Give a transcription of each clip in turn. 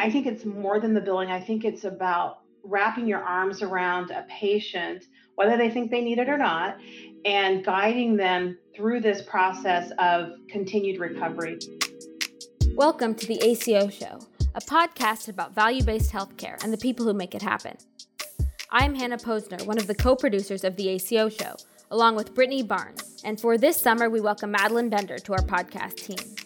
I think it's more than the billing. I think it's about wrapping your arms around a patient, whether they think they need it or not, and guiding them through this process of continued recovery. Welcome to the ACO Show, a podcast about value based healthcare and the people who make it happen. I'm Hannah Posner, one of the co producers of the ACO Show, along with Brittany Barnes, and for this summer, we welcome Madeline Bender to our podcast team.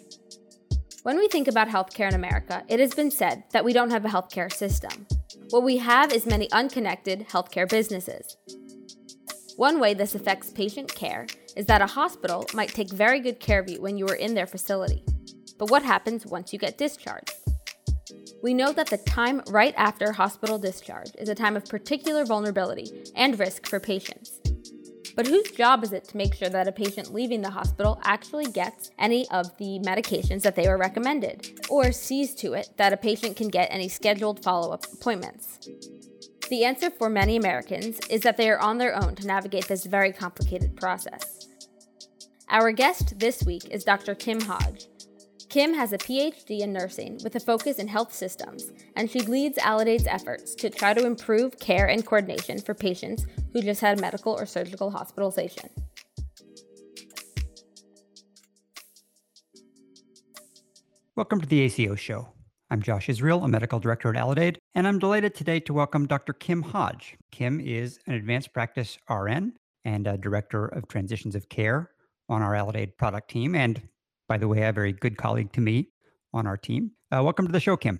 When we think about healthcare in America, it has been said that we don't have a healthcare system. What we have is many unconnected healthcare businesses. One way this affects patient care is that a hospital might take very good care of you when you are in their facility. But what happens once you get discharged? We know that the time right after hospital discharge is a time of particular vulnerability and risk for patients. But whose job is it to make sure that a patient leaving the hospital actually gets any of the medications that they were recommended, or sees to it that a patient can get any scheduled follow up appointments? The answer for many Americans is that they are on their own to navigate this very complicated process. Our guest this week is Dr. Kim Hodge, Kim has a PhD in nursing with a focus in health systems, and she leads Aledade's efforts to try to improve care and coordination for patients who just had medical or surgical hospitalization. Welcome to the ACO Show. I'm Josh Israel, a medical director at Aledade, and I'm delighted today to welcome Dr. Kim Hodge. Kim is an advanced practice RN and a director of transitions of care on our Aledade product team, and by the way, a very good colleague to me on our team. Uh, welcome to the show, Kim.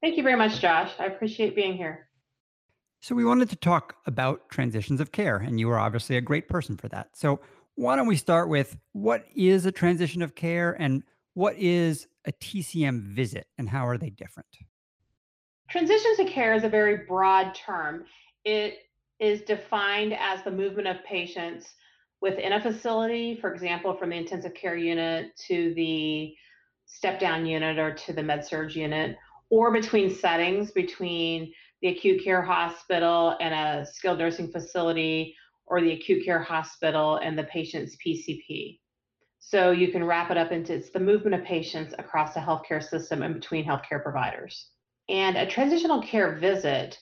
Thank you very much, Josh. I appreciate being here. So, we wanted to talk about transitions of care, and you are obviously a great person for that. So, why don't we start with what is a transition of care and what is a TCM visit and how are they different? Transitions of care is a very broad term. It is defined as the movement of patients within a facility, for example, from the intensive care unit to the step down unit or to the med surg unit, or between settings, between the acute care hospital and a skilled nursing facility, or the acute care hospital and the patient's PCP. So you can wrap it up into it's the movement of patients across the healthcare system and between healthcare providers. And a transitional care visit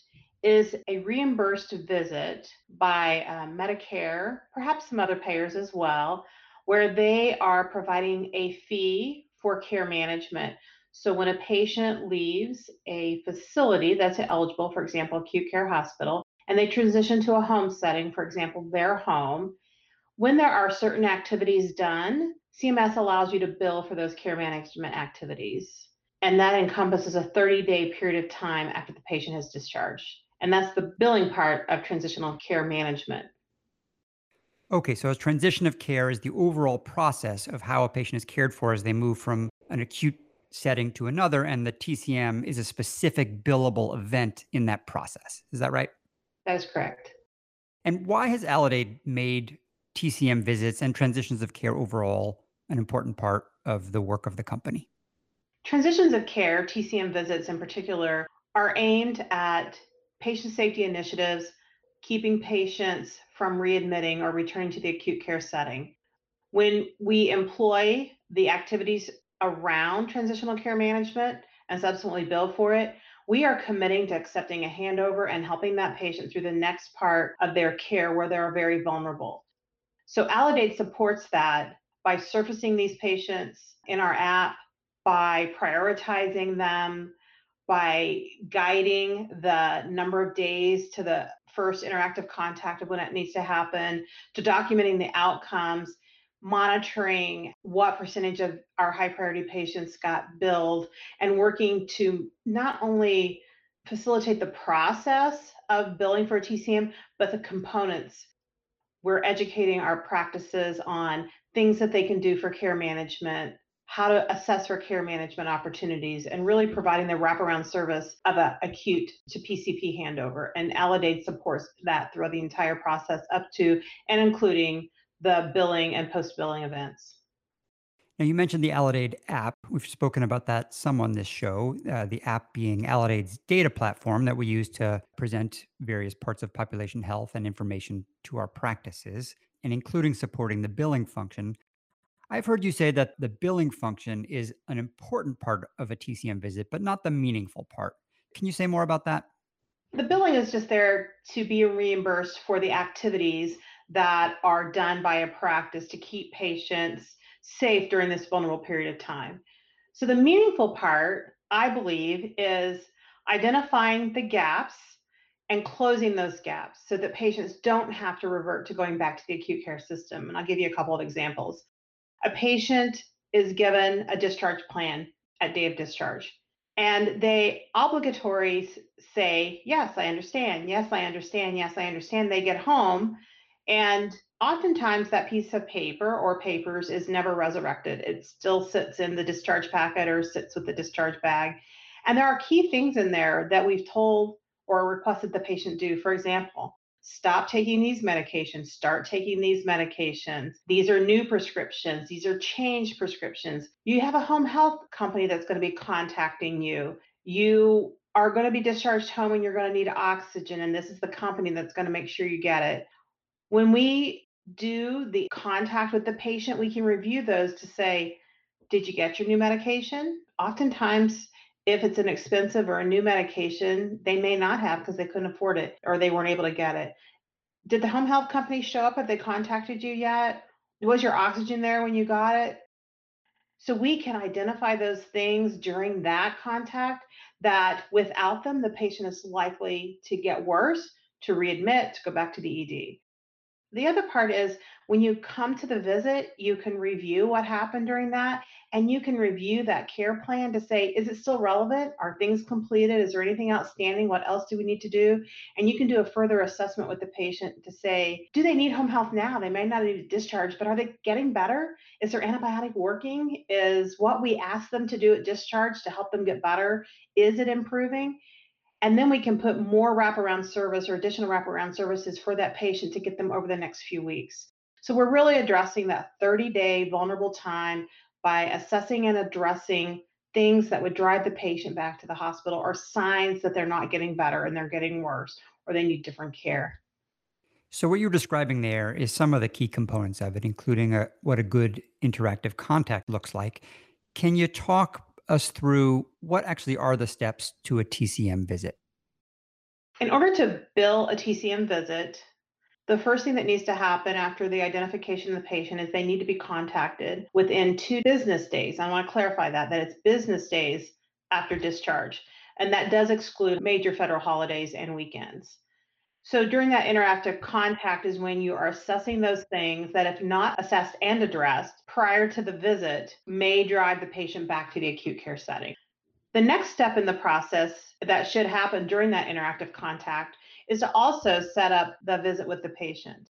is a reimbursed visit by uh, Medicare, perhaps some other payers as well, where they are providing a fee for care management. So when a patient leaves a facility that's eligible, for example, acute care hospital, and they transition to a home setting, for example, their home, when there are certain activities done, CMS allows you to bill for those care management activities. And that encompasses a 30 day period of time after the patient has discharged. And that's the billing part of transitional care management. Okay, so a transition of care is the overall process of how a patient is cared for as they move from an acute setting to another, and the TCM is a specific billable event in that process. Is that right? That is correct. And why has Aledade made TCM visits and transitions of care overall an important part of the work of the company? Transitions of care, TCM visits in particular, are aimed at patient safety initiatives, keeping patients from readmitting or returning to the acute care setting. When we employ the activities around transitional care management and subsequently bill for it, we are committing to accepting a handover and helping that patient through the next part of their care where they're very vulnerable. So Aledade supports that by surfacing these patients in our app, by prioritizing them, by guiding the number of days to the first interactive contact of when it needs to happen, to documenting the outcomes, monitoring what percentage of our high priority patients got billed, and working to not only facilitate the process of billing for TCM, but the components. We're educating our practices on things that they can do for care management, how to assess for care management opportunities and really providing the wraparound service of an acute to PCP handover. And Aledade supports that throughout the entire process up to and including the billing and post billing events. Now, you mentioned the Aledade app. We've spoken about that some on this show. Uh, the app being Aledade's data platform that we use to present various parts of population health and information to our practices, and including supporting the billing function I've heard you say that the billing function is an important part of a TCM visit, but not the meaningful part. Can you say more about that? The billing is just there to be reimbursed for the activities that are done by a practice to keep patients safe during this vulnerable period of time. So, the meaningful part, I believe, is identifying the gaps and closing those gaps so that patients don't have to revert to going back to the acute care system. And I'll give you a couple of examples. A patient is given a discharge plan at day of discharge, and they obligatory say, Yes, I understand. Yes, I understand. Yes, I understand. They get home, and oftentimes that piece of paper or papers is never resurrected. It still sits in the discharge packet or sits with the discharge bag. And there are key things in there that we've told or requested the patient do. For example, stop taking these medications, start taking these medications. These are new prescriptions, these are changed prescriptions. You have a home health company that's going to be contacting you. You are going to be discharged home and you're going to need oxygen, and this is the company that's going to make sure you get it. When we do the contact with the patient, we can review those to say, Did you get your new medication? Oftentimes, if it's an expensive or a new medication, they may not have because they couldn't afford it or they weren't able to get it. Did the home health company show up? Have they contacted you yet? Was your oxygen there when you got it? So we can identify those things during that contact that without them, the patient is likely to get worse, to readmit, to go back to the ED. The other part is when you come to the visit, you can review what happened during that and you can review that care plan to say, is it still relevant? Are things completed? Is there anything outstanding? What else do we need to do? And you can do a further assessment with the patient to say, do they need home health now? They may not need discharge, but are they getting better? Is their antibiotic working? Is what we ask them to do at discharge to help them get better, is it improving? And then we can put more wraparound service or additional wraparound services for that patient to get them over the next few weeks. So we're really addressing that 30 day vulnerable time by assessing and addressing things that would drive the patient back to the hospital or signs that they're not getting better and they're getting worse or they need different care. So, what you're describing there is some of the key components of it, including a, what a good interactive contact looks like. Can you talk us through what actually are the steps to a TCM visit? In order to bill a TCM visit, the first thing that needs to happen after the identification of the patient is they need to be contacted within two business days. I want to clarify that, that it's business days after discharge. And that does exclude major federal holidays and weekends. So during that interactive contact is when you are assessing those things that, if not assessed and addressed prior to the visit, may drive the patient back to the acute care setting. The next step in the process that should happen during that interactive contact is to also set up the visit with the patient.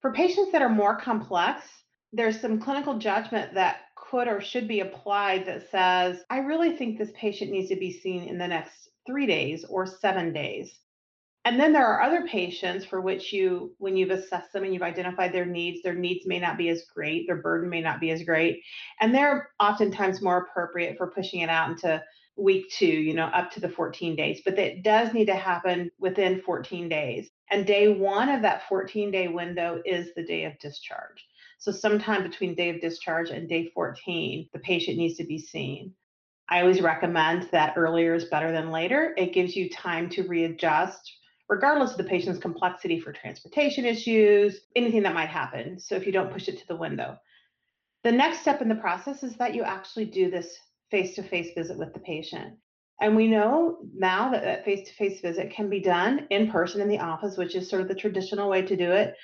For patients that are more complex, there's some clinical judgment that could or should be applied that says, I really think this patient needs to be seen in the next three days or seven days. And then there are other patients for which you, when you've assessed them and you've identified their needs, their needs may not be as great, their burden may not be as great. And they're oftentimes more appropriate for pushing it out into week two, you know, up to the 14 days. But that does need to happen within 14 days. And day one of that 14 day window is the day of discharge. So sometime between day of discharge and day 14, the patient needs to be seen. I always recommend that earlier is better than later. It gives you time to readjust regardless of the patient's complexity for transportation issues, anything that might happen. So if you don't push it to the window. The next step in the process is that you actually do this face to face visit with the patient. And we know now that that face to face visit can be done in person in the office, which is sort of the traditional way to do it.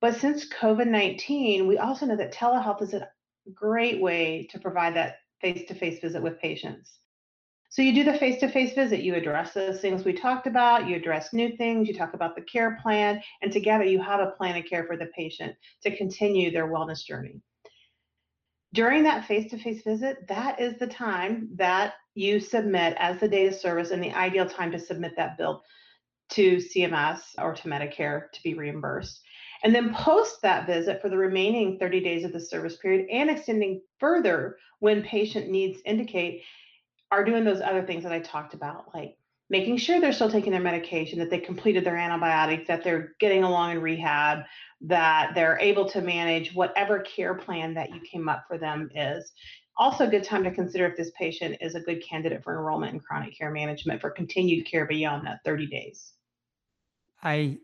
But since COVID 19, we also know that telehealth is a great way to provide that face to face visit with patients. So you do the face-to-face visit, you address those things we talked about, you address new things, you talk about the care plan, and together you have a plan of care for the patient to continue their wellness journey. During that face-to-face visit, that is the time that you submit as the data service and the ideal time to submit that bill to CMS or to Medicare to be reimbursed. And then post that visit for the remaining 30 days of the service period and extending further when patient needs indicate are doing those other things that I talked about, like making sure they're still taking their medication, that they completed their antibiotics, that they're getting along in rehab, that they're able to manage whatever care plan that you came up for them is. Also, a good time to consider if this patient is a good candidate for enrollment in chronic care management for continued care beyond that 30 days. I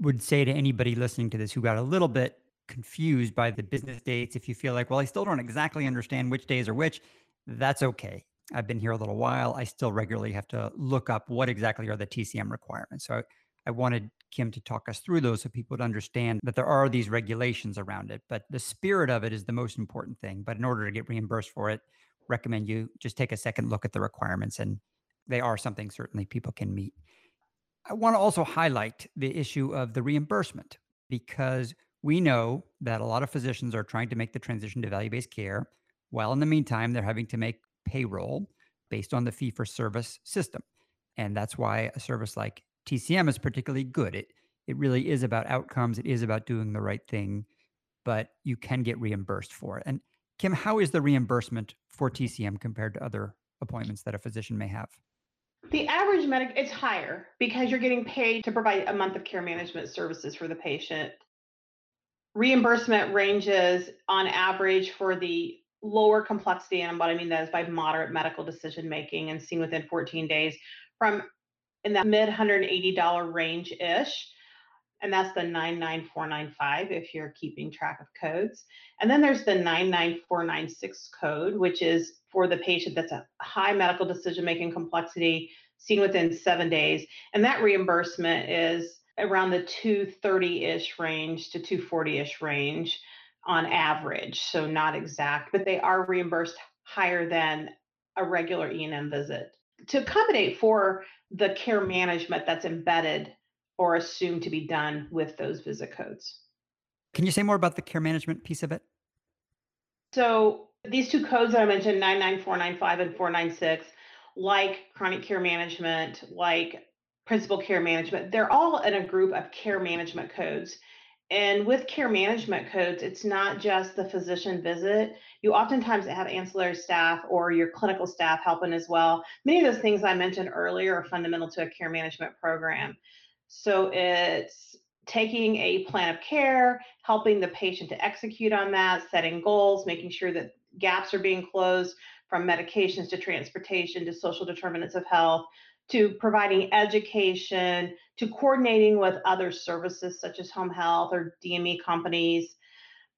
would say to anybody listening to this who got a little bit confused by the business dates, if you feel like, well, I still don't exactly understand which days are which, that's okay. I've been here a little while. I still regularly have to look up what exactly are the TCM requirements. So I, I wanted Kim to talk us through those so people would understand that there are these regulations around it. But the spirit of it is the most important thing. But in order to get reimbursed for it, recommend you just take a second look at the requirements and they are something certainly people can meet. I want to also highlight the issue of the reimbursement because we know that a lot of physicians are trying to make the transition to value based care, while in the meantime, they're having to make payroll based on the fee for service system. And that's why a service like TCM is particularly good. It, it really is about outcomes, it is about doing the right thing, but you can get reimbursed for it. And Kim, how is the reimbursement for TCM compared to other appointments that a physician may have? The average medic it's higher because you're getting paid to provide a month of care management services for the patient. Reimbursement ranges on average for the lower complexity, and what I mean that is by moderate medical decision making and seen within 14 days from in that mid $180 range ish. And that's the 99495 if you're keeping track of codes. And then there's the 99496 code, which is for the patient that's a high medical decision making complexity seen within seven days. And that reimbursement is around the 230 ish range to 240 ish range on average, so not exact, but they are reimbursed higher than a regular E&M visit to accommodate for the care management that's embedded or assumed to be done with those visit codes. Can you say more about the care management piece of it? So these two codes that I mentioned, 99495 and 496, like chronic care management, like principal care management, they're all in a group of care management codes. And with care management codes, it's not just the physician visit. You oftentimes have ancillary staff or your clinical staff helping as well. Many of those things I mentioned earlier are fundamental to a care management program. So it's taking a plan of care, helping the patient to execute on that, setting goals, making sure that gaps are being closed from medications to transportation to social determinants of health, to providing education, to coordinating with other services such as home health or DME companies.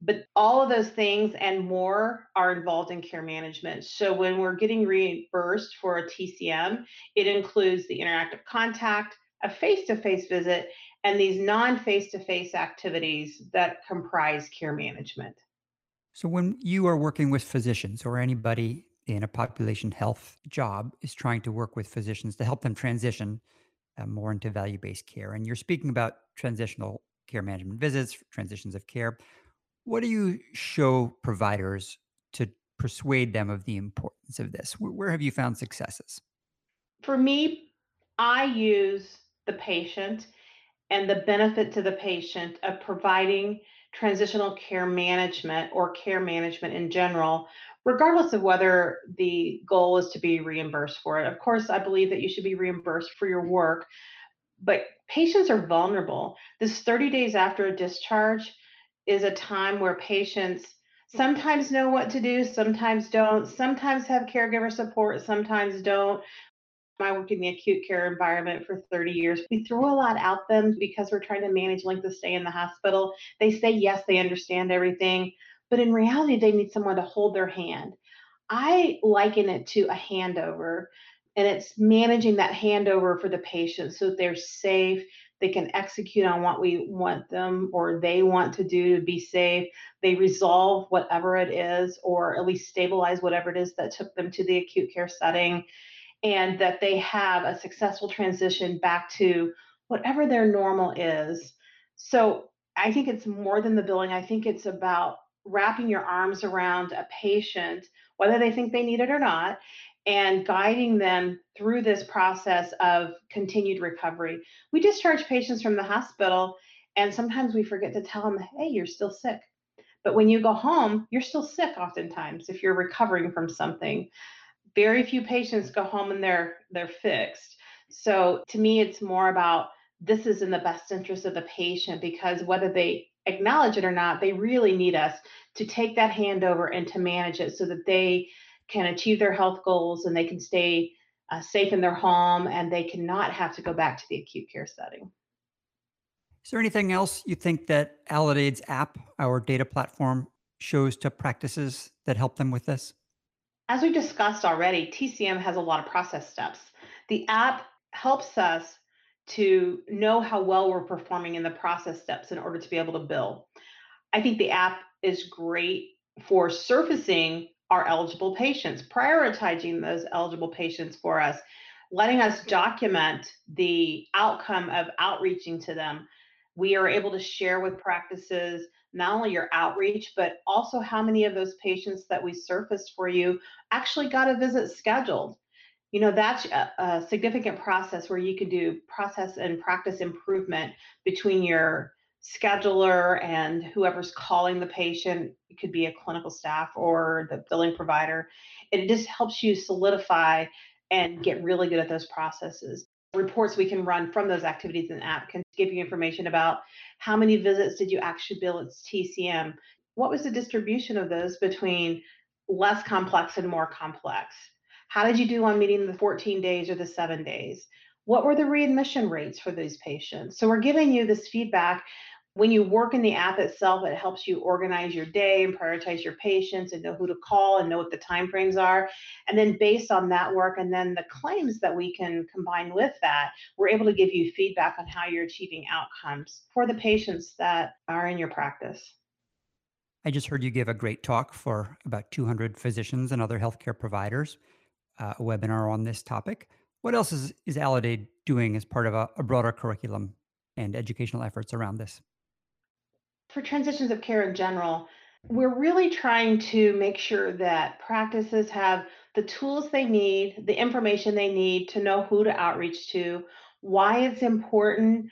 But all of those things and more are involved in care management. So when we're getting reimbursed for a TCM, it includes the interactive contact, a face to face visit, and these non face to face activities that comprise care management. So when you are working with physicians or anybody in a population health job is trying to work with physicians to help them transition uh, more into value based care. And you're speaking about transitional care management visits, transitions of care. What do you show providers to persuade them of the importance of this? Where, where have you found successes? For me, I use the patient and the benefit to the patient of providing transitional care management or care management in general regardless of whether the goal is to be reimbursed for it. Of course, I believe that you should be reimbursed for your work, but patients are vulnerable. This 30 days after a discharge is a time where patients sometimes know what to do, sometimes don't, sometimes have caregiver support, sometimes don't. I worked in the acute care environment for 30 years. We throw a lot at them because we're trying to manage length of stay in the hospital. They say yes, they understand everything, but in reality, they need someone to hold their hand. I liken it to a handover, and it's managing that handover for the patient so they're safe. They can execute on what we want them or they want to do to be safe. They resolve whatever it is, or at least stabilize whatever it is that took them to the acute care setting, and that they have a successful transition back to whatever their normal is. So I think it's more than the billing. I think it's about wrapping your arms around a patient, whether they think they need it or not, and guiding them through this process of continued recovery. We discharge patients from the hospital, and sometimes we forget to tell them, hey, you're still sick. But when you go home, you're still sick oftentimes if you're recovering from something. Very few patients go home and they're they're fixed. So to me, it's more about this is in the best interest of the patient because whether they acknowledge it or not, they really need us to take that handover and to manage it so that they can achieve their health goals and they can stay uh, safe in their home and they cannot have to go back to the acute care setting. Is there anything else you think that Aledade's app, our data platform, shows to practices that help them with this? As we discussed already, TCM has a lot of process steps. The app helps us to know how well we're performing in the process steps in order to be able to bill. I think the app is great for surfacing our eligible patients, prioritizing those eligible patients for us, letting us document the outcome of outreaching to them. We are able to share with practices not only your outreach, but also how many of those patients that we surfaced for you actually got a visit scheduled. You know, that's a, a significant process where you can do process and practice improvement between your scheduler and whoever's calling the patient. It could be a clinical staff or the billing provider. It just helps you solidify and get really good at those processes reports we can run from those activities in the app can give you information about how many visits did you actually bill at tcm what was the distribution of those between less complex and more complex? How did you do on meeting the 14 days or the seven days? What were the readmission rates for these patients? So we're giving you this feedback when you work in the app itself, it helps you organize your day and prioritize your patients and know who to call and know what the timeframes are. And then based on that work and then the claims that we can combine with that, we're able to give you feedback on how you're achieving outcomes for the patients that are in your practice. I just heard you give a great talk for about 200 physicians and other healthcare providers, uh, a webinar on this topic. What else is, is Aledade doing as part of a, a broader curriculum and educational efforts around this? For transitions of care in general, mm-hmm. we're really trying to make sure that practices have the tools they need, the information they need to know who to outreach to, why it's important,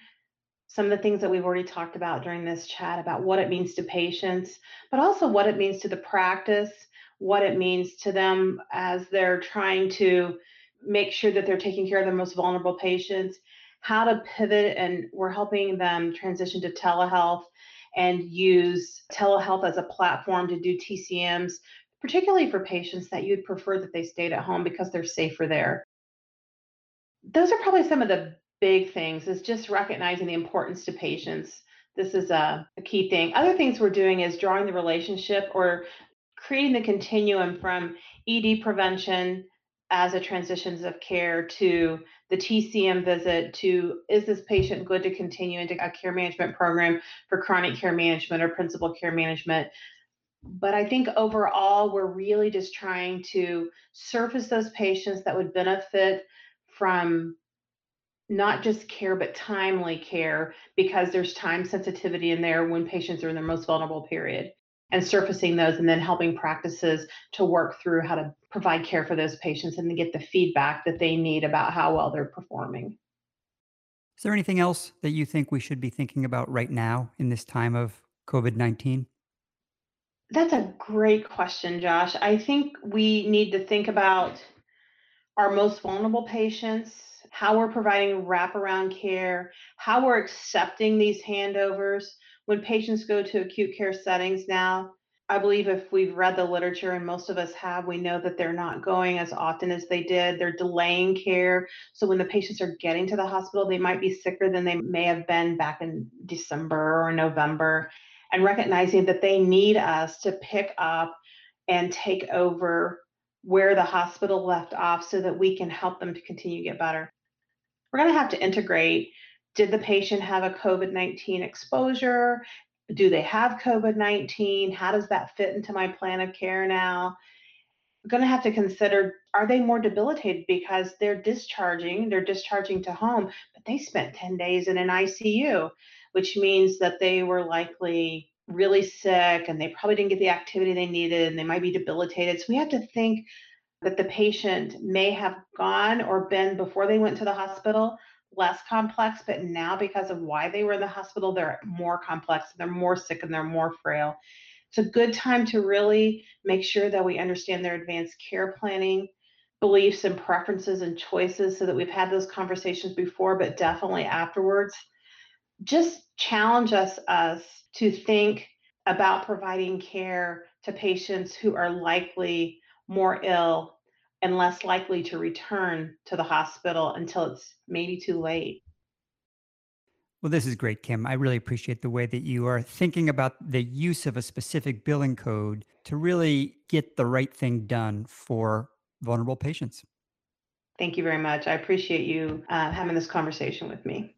some of the things that we've already talked about during this chat about what it means to patients, but also what it means to the practice, what it means to them as they're trying to make sure that they're taking care of their most vulnerable patients, how to pivot, and we're helping them transition to telehealth and use telehealth as a platform to do TCMs, particularly for patients that you'd prefer that they stayed at home because they're safer there. Those are probably some of the big things is just recognizing the importance to patients. This is a, a key thing. Other things we're doing is drawing the relationship or creating the continuum from ED prevention as a transitions of care to the TCM visit to is this patient good to continue into a care management program for chronic care management or principal care management. But I think overall, we're really just trying to surface those patients that would benefit from not just care, but timely care because there's time sensitivity in there when patients are in their most vulnerable period and surfacing those and then helping practices to work through how to provide care for those patients and to get the feedback that they need about how well they're performing. Is there anything else that you think we should be thinking about right now in this time of COVID 19? That's a great question, Josh. I think we need to think about our most vulnerable patients, how we're providing wraparound care, how we're accepting these handovers when patients go to acute care settings now, I believe if we've read the literature, and most of us have, we know that they're not going as often as they did. They're delaying care. So when the patients are getting to the hospital, they might be sicker than they may have been back in December or November. And recognizing that they need us to pick up and take over where the hospital left off so that we can help them to continue to get better. We're going to have to integrate did the patient have a COVID 19 exposure? Do they have COVID 19? How does that fit into my plan of care now? I'm going to have to consider are they more debilitated because they're discharging, they're discharging to home, but they spent 10 days in an ICU, which means that they were likely really sick and they probably didn't get the activity they needed and they might be debilitated. So we have to think that the patient may have gone or been before they went to the hospital less complex, but now because of why they were in the hospital, they're more complex, they're more sick, and they're more frail. It's a good time to really make sure that we understand their advanced care planning, beliefs and preferences and choices so that we've had those conversations before, but definitely afterwards. Just challenge us, us to think about providing care to patients who are likely more ill and less likely to return to the hospital until it's maybe too late. Well, this is great, Kim. I really appreciate the way that you are thinking about the use of a specific billing code to really get the right thing done for vulnerable patients. Thank you very much. I appreciate you uh, having this conversation with me.